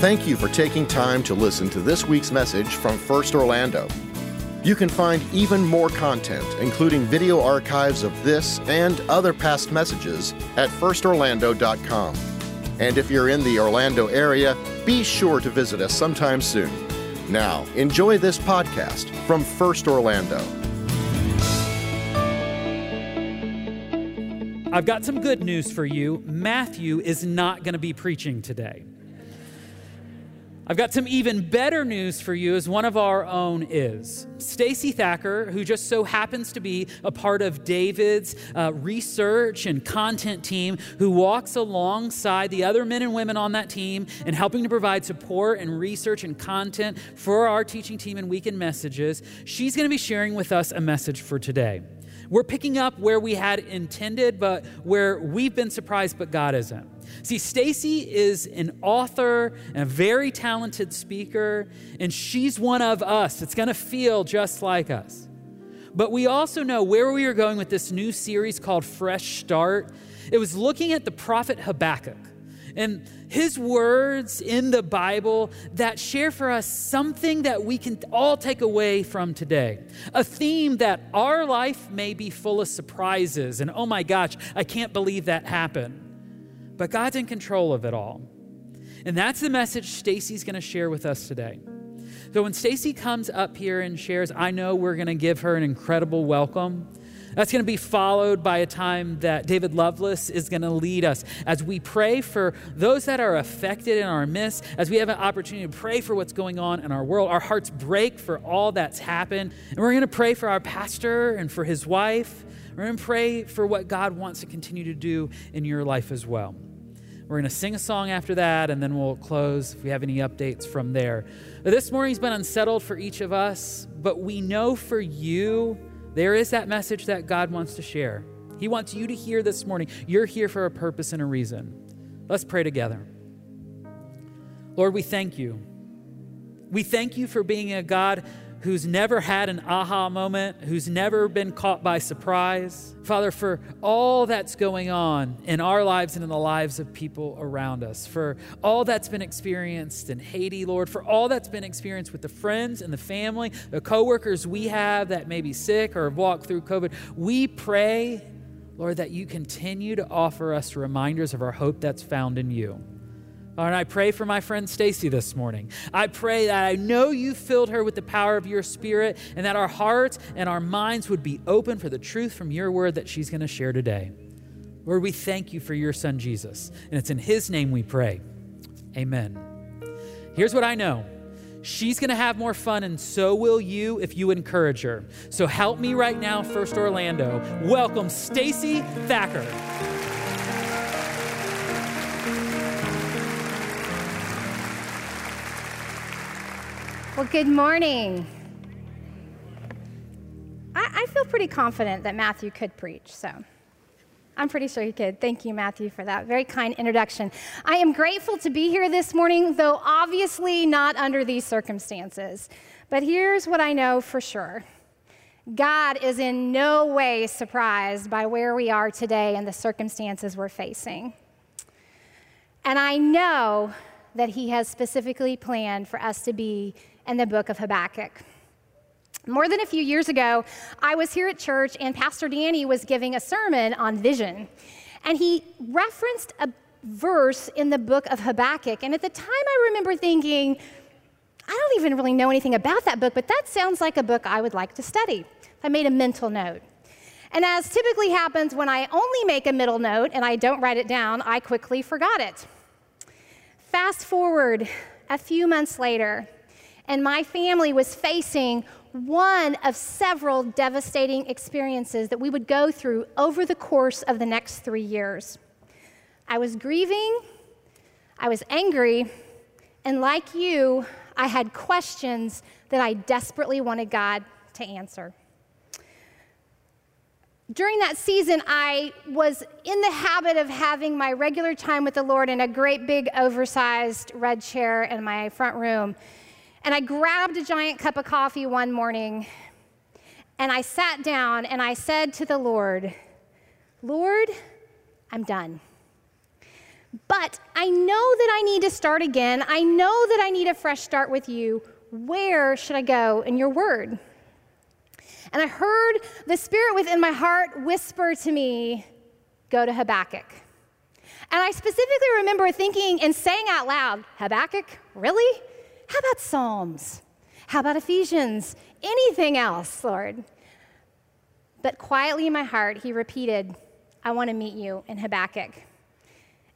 Thank you for taking time to listen to this week's message from First Orlando. You can find even more content, including video archives of this and other past messages, at firstorlando.com. And if you're in the Orlando area, be sure to visit us sometime soon. Now, enjoy this podcast from First Orlando. I've got some good news for you. Matthew is not going to be preaching today. I've got some even better news for you as one of our own is. Stacy Thacker, who just so happens to be a part of David's uh, research and content team, who walks alongside the other men and women on that team and helping to provide support and research and content for our teaching team and weekend messages, she's going to be sharing with us a message for today. We're picking up where we had intended, but where we've been surprised, but God isn't. See, Stacy is an author and a very talented speaker, and she's one of us. It's going to feel just like us. But we also know where we are going with this new series called Fresh Start. It was looking at the prophet Habakkuk and his words in the Bible that share for us something that we can all take away from today. A theme that our life may be full of surprises and oh my gosh, I can't believe that happened. But God's in control of it all. And that's the message Stacy's going to share with us today. So when Stacy comes up here and shares, I know we're going to give her an incredible welcome. That's going to be followed by a time that David Lovelace is going to lead us as we pray for those that are affected in our midst, as we have an opportunity to pray for what's going on in our world. Our hearts break for all that's happened. And we're going to pray for our pastor and for his wife. We're going to pray for what God wants to continue to do in your life as well. We're going to sing a song after that, and then we'll close if we have any updates from there. This morning's been unsettled for each of us, but we know for you, there is that message that God wants to share. He wants you to hear this morning. You're here for a purpose and a reason. Let's pray together. Lord, we thank you. We thank you for being a God who's never had an aha moment, who's never been caught by surprise. Father, for all that's going on in our lives and in the lives of people around us, for all that's been experienced in Haiti, Lord, for all that's been experienced with the friends and the family, the coworkers we have that may be sick or have walked through COVID, we pray, Lord, that you continue to offer us reminders of our hope that's found in you. And I pray for my friend Stacy this morning. I pray that I know you filled her with the power of your spirit and that our hearts and our minds would be open for the truth from your word that she's going to share today. Lord, we thank you for your son Jesus. And it's in his name we pray. Amen. Here's what I know. She's going to have more fun, and so will you if you encourage her. So help me right now, First Orlando. Welcome, Stacy Thacker. Well, good morning. I, I, feel pretty confident that Matthew could preach, so I'm pretty sure he could. Thank you, Matthew, for that very kind introduction. I am grateful to be here this morning, though obviously not under these circumstances. But here's what I know for sure God is in no way surprised by where we are today and the circumstances we're facing. And I know that He has specifically planned for us to be and the book of Habakkuk. More than a few years ago, I was here at church and Pastor Danny was giving a sermon on vision. And he referenced a verse in the book of Habakkuk. And at the time, I remember thinking, I don't even really know anything about that book, but that sounds like a book I would like to study. I made a mental note. And as typically happens when I only make a middle note and I don't write it down, I quickly forgot it. Fast forward a few months later, and my family was facing one of several devastating experiences that we would go through over the course of the next three years. I was grieving, I was angry, and like you, I had questions that I desperately wanted God to answer. During that season, I was in the habit of having my regular time with the Lord in a great big oversized red chair in my front room. And I grabbed a giant cup of coffee one morning and I sat down and I said to the Lord, Lord, I'm done. But I know that I need to start again. I know that I need a fresh start with you. Where should I go in your word? And I heard the Spirit within my heart whisper to me, Go to Habakkuk. And I specifically remember thinking and saying out loud, Habakkuk, really? How about Psalms? How about Ephesians? Anything else, Lord? But quietly in my heart, he repeated, I want to meet you in Habakkuk.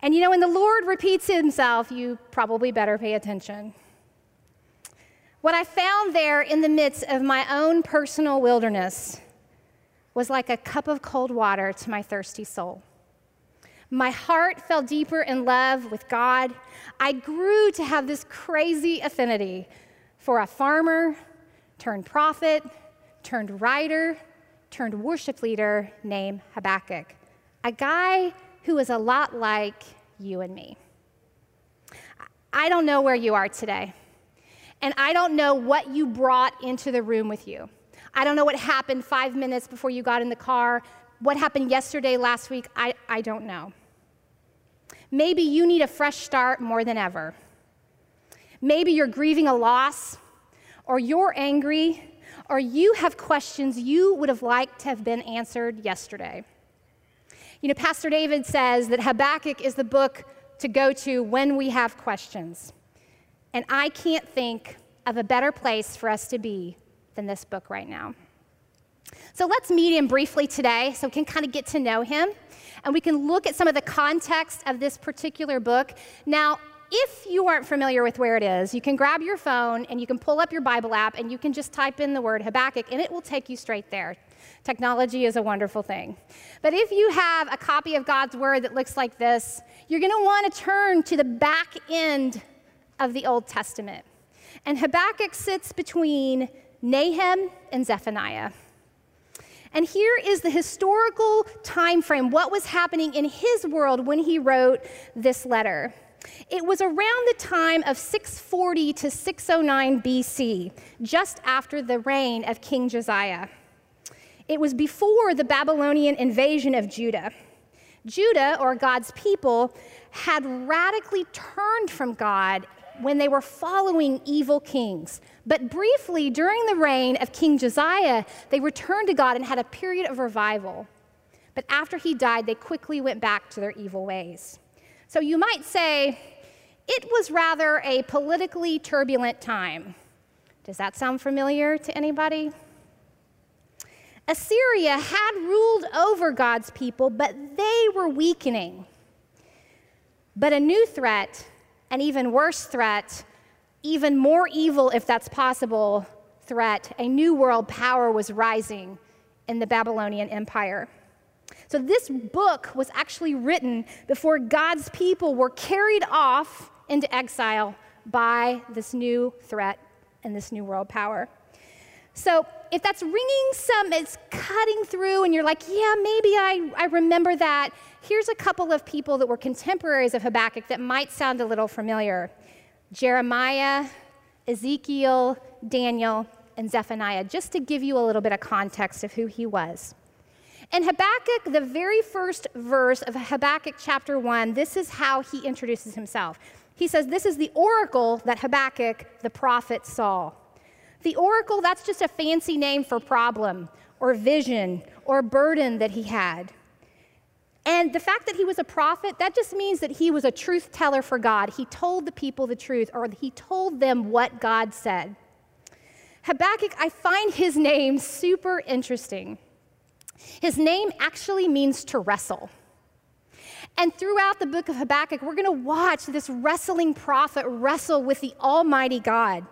And you know, when the Lord repeats himself, you probably better pay attention. What I found there in the midst of my own personal wilderness was like a cup of cold water to my thirsty soul. My heart fell deeper in love with God. I grew to have this crazy affinity for a farmer turned prophet, turned writer, turned worship leader named Habakkuk, a guy who is a lot like you and me. I don't know where you are today, and I don't know what you brought into the room with you. I don't know what happened five minutes before you got in the car, what happened yesterday, last week. I, I don't know. Maybe you need a fresh start more than ever. Maybe you're grieving a loss, or you're angry, or you have questions you would have liked to have been answered yesterday. You know, Pastor David says that Habakkuk is the book to go to when we have questions. And I can't think of a better place for us to be than this book right now. So let's meet him briefly today so we can kind of get to know him and we can look at some of the context of this particular book. Now, if you aren't familiar with where it is, you can grab your phone and you can pull up your Bible app and you can just type in the word Habakkuk and it will take you straight there. Technology is a wonderful thing. But if you have a copy of God's word that looks like this, you're going to want to turn to the back end of the Old Testament. And Habakkuk sits between Nahum and Zephaniah. And here is the historical time frame, what was happening in his world when he wrote this letter. It was around the time of 640 to 609 BC, just after the reign of King Josiah. It was before the Babylonian invasion of Judah. Judah, or God's people, had radically turned from God when they were following evil kings. But briefly, during the reign of King Josiah, they returned to God and had a period of revival. But after he died, they quickly went back to their evil ways. So you might say it was rather a politically turbulent time. Does that sound familiar to anybody? Assyria had ruled over God's people, but they were weakening. But a new threat, an even worse threat, even more evil, if that's possible, threat, a new world power was rising in the Babylonian Empire. So, this book was actually written before God's people were carried off into exile by this new threat and this new world power. So, if that's ringing some, it's cutting through, and you're like, yeah, maybe I, I remember that, here's a couple of people that were contemporaries of Habakkuk that might sound a little familiar Jeremiah, Ezekiel, Daniel, and Zephaniah, just to give you a little bit of context of who he was. In Habakkuk, the very first verse of Habakkuk chapter 1, this is how he introduces himself. He says, This is the oracle that Habakkuk the prophet saw. The oracle, that's just a fancy name for problem or vision or burden that he had. And the fact that he was a prophet, that just means that he was a truth teller for God. He told the people the truth, or he told them what God said. Habakkuk, I find his name super interesting. His name actually means to wrestle. And throughout the book of Habakkuk, we're going to watch this wrestling prophet wrestle with the Almighty God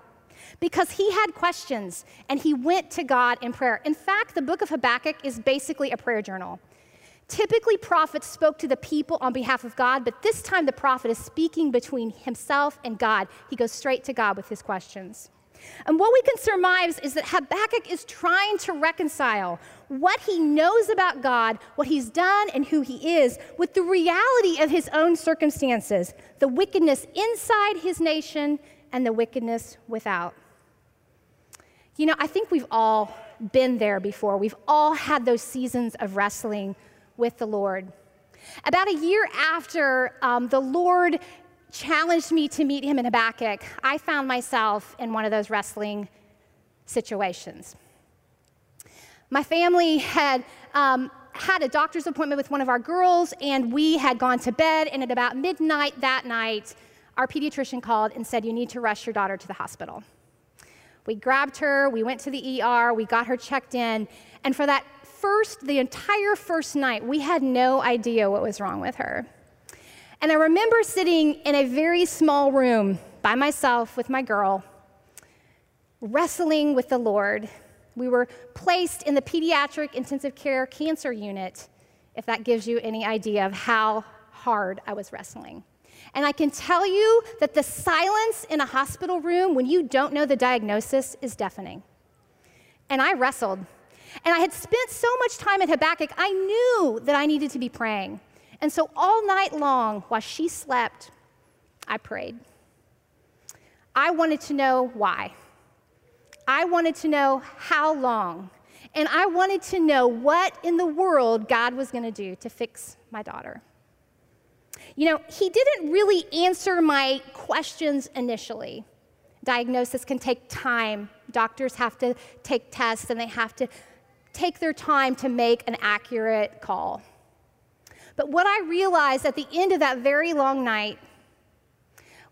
because he had questions and he went to God in prayer. In fact, the book of Habakkuk is basically a prayer journal. Typically, prophets spoke to the people on behalf of God, but this time the prophet is speaking between himself and God. He goes straight to God with his questions. And what we can surmise is that Habakkuk is trying to reconcile what he knows about God, what he's done, and who he is with the reality of his own circumstances, the wickedness inside his nation and the wickedness without. You know, I think we've all been there before. We've all had those seasons of wrestling with the Lord. About a year after um, the Lord challenged me to meet him in Habakkuk, I found myself in one of those wrestling situations. My family had um, had a doctor's appointment with one of our girls, and we had gone to bed. And at about midnight that night, our pediatrician called and said, You need to rush your daughter to the hospital. We grabbed her, we went to the ER, we got her checked in, and for that first, the entire first night, we had no idea what was wrong with her. And I remember sitting in a very small room by myself with my girl, wrestling with the Lord. We were placed in the pediatric intensive care cancer unit, if that gives you any idea of how hard I was wrestling. And I can tell you that the silence in a hospital room when you don't know the diagnosis is deafening. And I wrestled. And I had spent so much time at Habakkuk, I knew that I needed to be praying. And so all night long, while she slept, I prayed. I wanted to know why. I wanted to know how long. And I wanted to know what in the world God was going to do to fix my daughter. You know, he didn't really answer my questions initially. Diagnosis can take time. Doctors have to take tests and they have to take their time to make an accurate call. But what I realized at the end of that very long night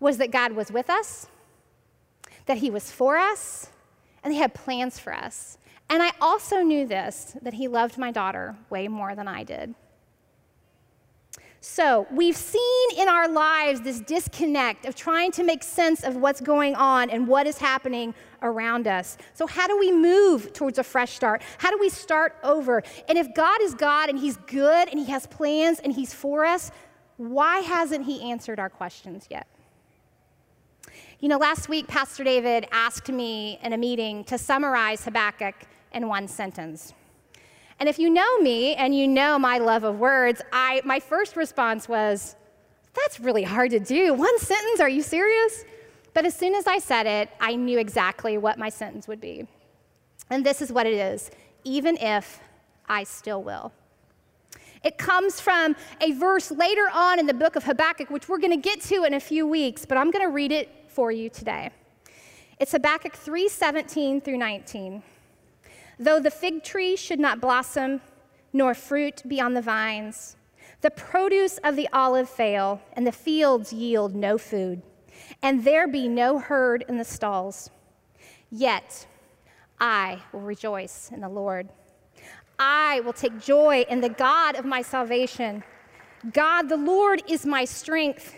was that God was with us, that He was for us, and He had plans for us. And I also knew this that He loved my daughter way more than I did. So, we've seen in our lives this disconnect of trying to make sense of what's going on and what is happening around us. So, how do we move towards a fresh start? How do we start over? And if God is God and He's good and He has plans and He's for us, why hasn't He answered our questions yet? You know, last week, Pastor David asked me in a meeting to summarize Habakkuk in one sentence. And if you know me and you know my love of words, I, my first response was, That's really hard to do. One sentence? Are you serious? But as soon as I said it, I knew exactly what my sentence would be. And this is what it is even if I still will. It comes from a verse later on in the book of Habakkuk, which we're going to get to in a few weeks, but I'm going to read it for you today. It's Habakkuk 3 17 through 19. Though the fig tree should not blossom, nor fruit be on the vines, the produce of the olive fail, and the fields yield no food, and there be no herd in the stalls. Yet I will rejoice in the Lord. I will take joy in the God of my salvation. God, the Lord, is my strength.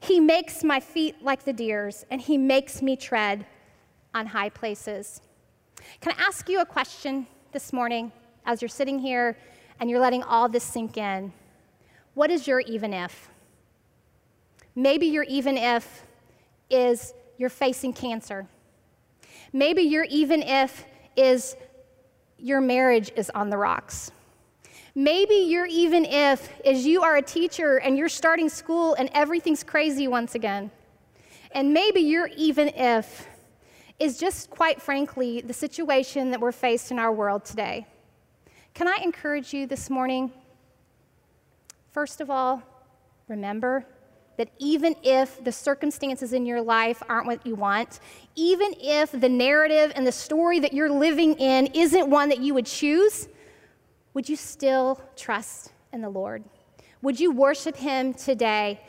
He makes my feet like the deer's, and he makes me tread on high places. Can I ask you a question this morning as you're sitting here and you're letting all this sink in? What is your even if? Maybe your even if is you're facing cancer. Maybe your even if is your marriage is on the rocks. Maybe your even if is you are a teacher and you're starting school and everything's crazy once again. And maybe your even if is just quite frankly the situation that we're faced in our world today. Can I encourage you this morning? First of all, remember that even if the circumstances in your life aren't what you want, even if the narrative and the story that you're living in isn't one that you would choose, would you still trust in the Lord? Would you worship Him today?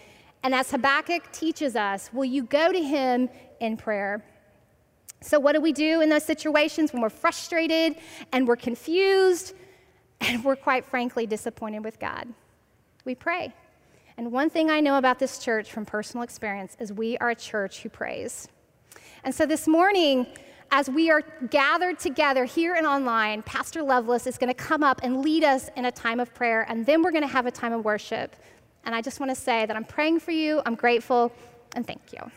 And as Habakkuk teaches us, will you go to Him in prayer? So, what do we do in those situations when we're frustrated and we're confused and we're quite frankly disappointed with God? We pray. And one thing I know about this church from personal experience is we are a church who prays. And so this morning, as we are gathered together here and online, Pastor Lovelace is going to come up and lead us in a time of prayer, and then we're going to have a time of worship. And I just want to say that I'm praying for you, I'm grateful, and thank you.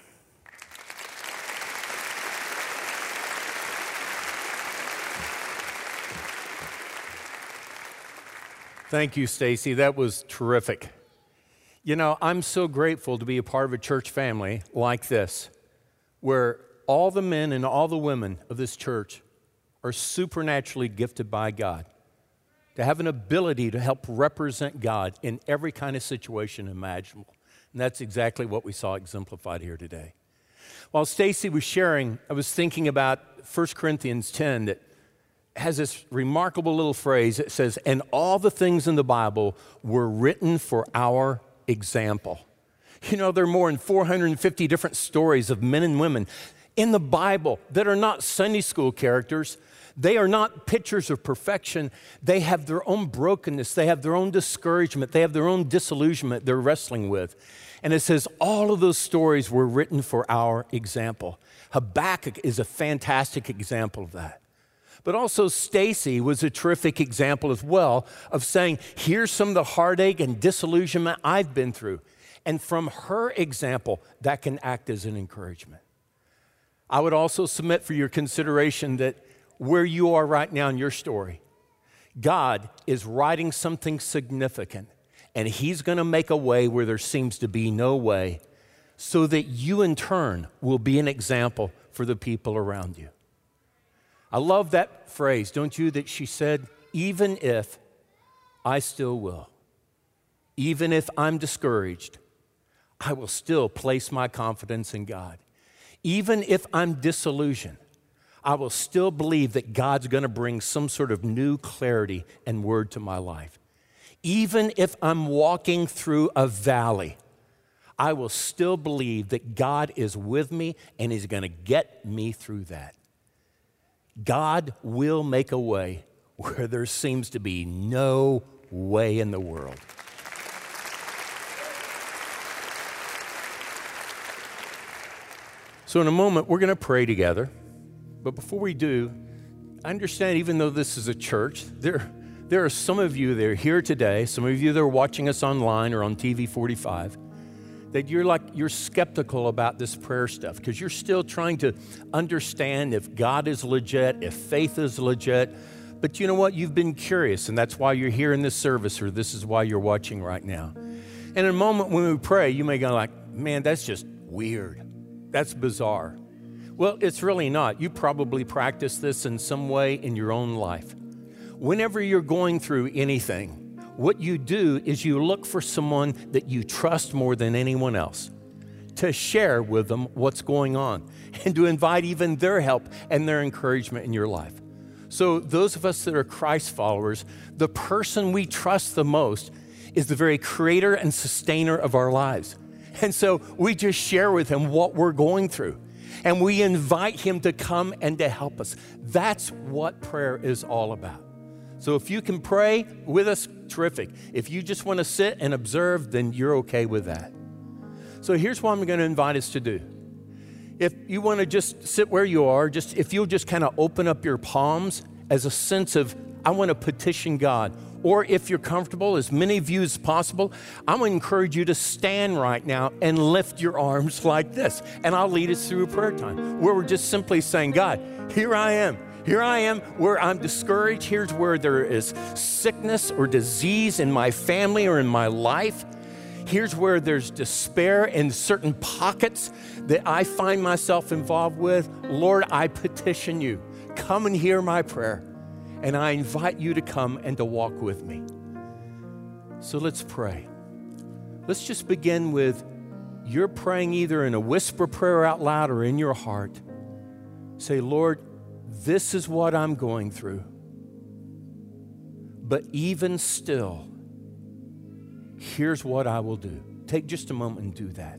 Thank you, Stacy. That was terrific. You know, I'm so grateful to be a part of a church family like this, where all the men and all the women of this church are supernaturally gifted by God. to have an ability to help represent God in every kind of situation imaginable. And that's exactly what we saw exemplified here today. While Stacy was sharing, I was thinking about 1 Corinthians 10 that has this remarkable little phrase. It says, And all the things in the Bible were written for our example. You know, there are more than 450 different stories of men and women in the Bible that are not Sunday school characters. They are not pictures of perfection. They have their own brokenness. They have their own discouragement. They have their own disillusionment they're wrestling with. And it says all of those stories were written for our example. Habakkuk is a fantastic example of that. But also, Stacy was a terrific example as well of saying, here's some of the heartache and disillusionment I've been through. And from her example, that can act as an encouragement. I would also submit for your consideration that where you are right now in your story, God is writing something significant, and He's going to make a way where there seems to be no way, so that you in turn will be an example for the people around you. I love that phrase, don't you? That she said, even if I still will, even if I'm discouraged, I will still place my confidence in God. Even if I'm disillusioned, I will still believe that God's going to bring some sort of new clarity and word to my life. Even if I'm walking through a valley, I will still believe that God is with me and He's going to get me through that. God will make a way where there seems to be no way in the world. So, in a moment, we're going to pray together. But before we do, I understand even though this is a church, there, there are some of you that are here today, some of you that are watching us online or on TV 45, that you're like you're skeptical about this prayer stuff because you're still trying to understand if God is legit, if faith is legit. But you know what? You've been curious, and that's why you're here in this service, or this is why you're watching right now. And in a moment when we pray, you may go like, "Man, that's just weird. That's bizarre." Well, it's really not. You probably practice this in some way in your own life. Whenever you're going through anything, what you do is you look for someone that you trust more than anyone else to share with them what's going on and to invite even their help and their encouragement in your life. So, those of us that are Christ followers, the person we trust the most is the very creator and sustainer of our lives. And so we just share with him what we're going through. And we invite him to come and to help us. That's what prayer is all about. So if you can pray with us, terrific. If you just want to sit and observe, then you're okay with that. So here's what I'm going to invite us to do. If you want to just sit where you are, just if you'll just kind of open up your palms as a sense of I want to petition God. Or if you're comfortable, as many of you as possible, I'm going to encourage you to stand right now and lift your arms like this. And I'll lead us through a prayer time where we're just simply saying, God, here I am. Here I am where I'm discouraged. Here's where there is sickness or disease in my family or in my life. Here's where there's despair in certain pockets that I find myself involved with. Lord, I petition you. Come and hear my prayer. And I invite you to come and to walk with me. So let's pray. Let's just begin with you're praying either in a whisper prayer out loud or in your heart. Say, Lord, this is what I'm going through. But even still, here's what I will do. Take just a moment and do that.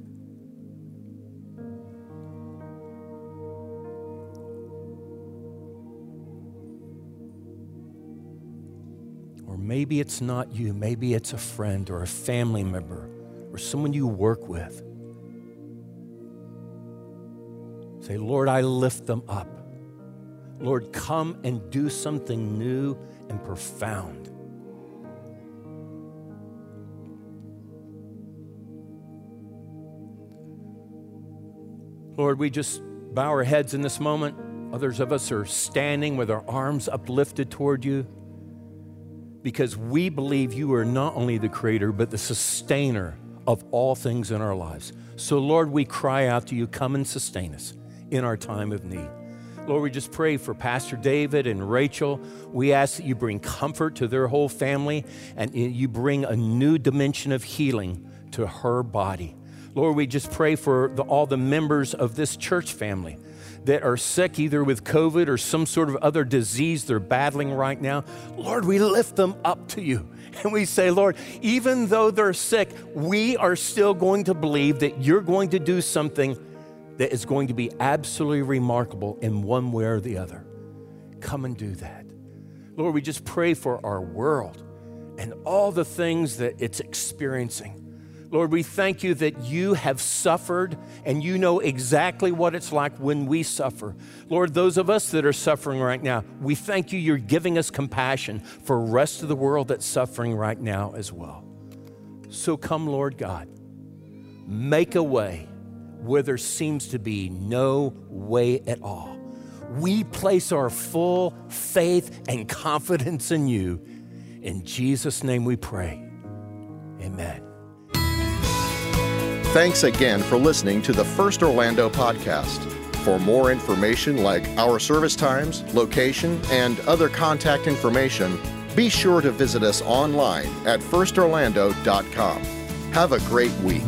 Or maybe it's not you, maybe it's a friend or a family member or someone you work with. Say, Lord, I lift them up. Lord, come and do something new and profound. Lord, we just bow our heads in this moment. Others of us are standing with our arms uplifted toward you because we believe you are not only the creator, but the sustainer of all things in our lives. So, Lord, we cry out to you, come and sustain us in our time of need. Lord, we just pray for Pastor David and Rachel. We ask that you bring comfort to their whole family and you bring a new dimension of healing to her body. Lord, we just pray for the, all the members of this church family that are sick either with COVID or some sort of other disease they're battling right now. Lord, we lift them up to you. And we say, Lord, even though they're sick, we are still going to believe that you're going to do something that is going to be absolutely remarkable in one way or the other. Come and do that. Lord, we just pray for our world and all the things that it's experiencing. Lord, we thank you that you have suffered and you know exactly what it's like when we suffer. Lord, those of us that are suffering right now, we thank you you're giving us compassion for the rest of the world that's suffering right now as well. So come, Lord God, make a way where there seems to be no way at all. We place our full faith and confidence in you. In Jesus' name we pray. Amen. Thanks again for listening to the First Orlando podcast. For more information like our service times, location, and other contact information, be sure to visit us online at firstorlando.com. Have a great week.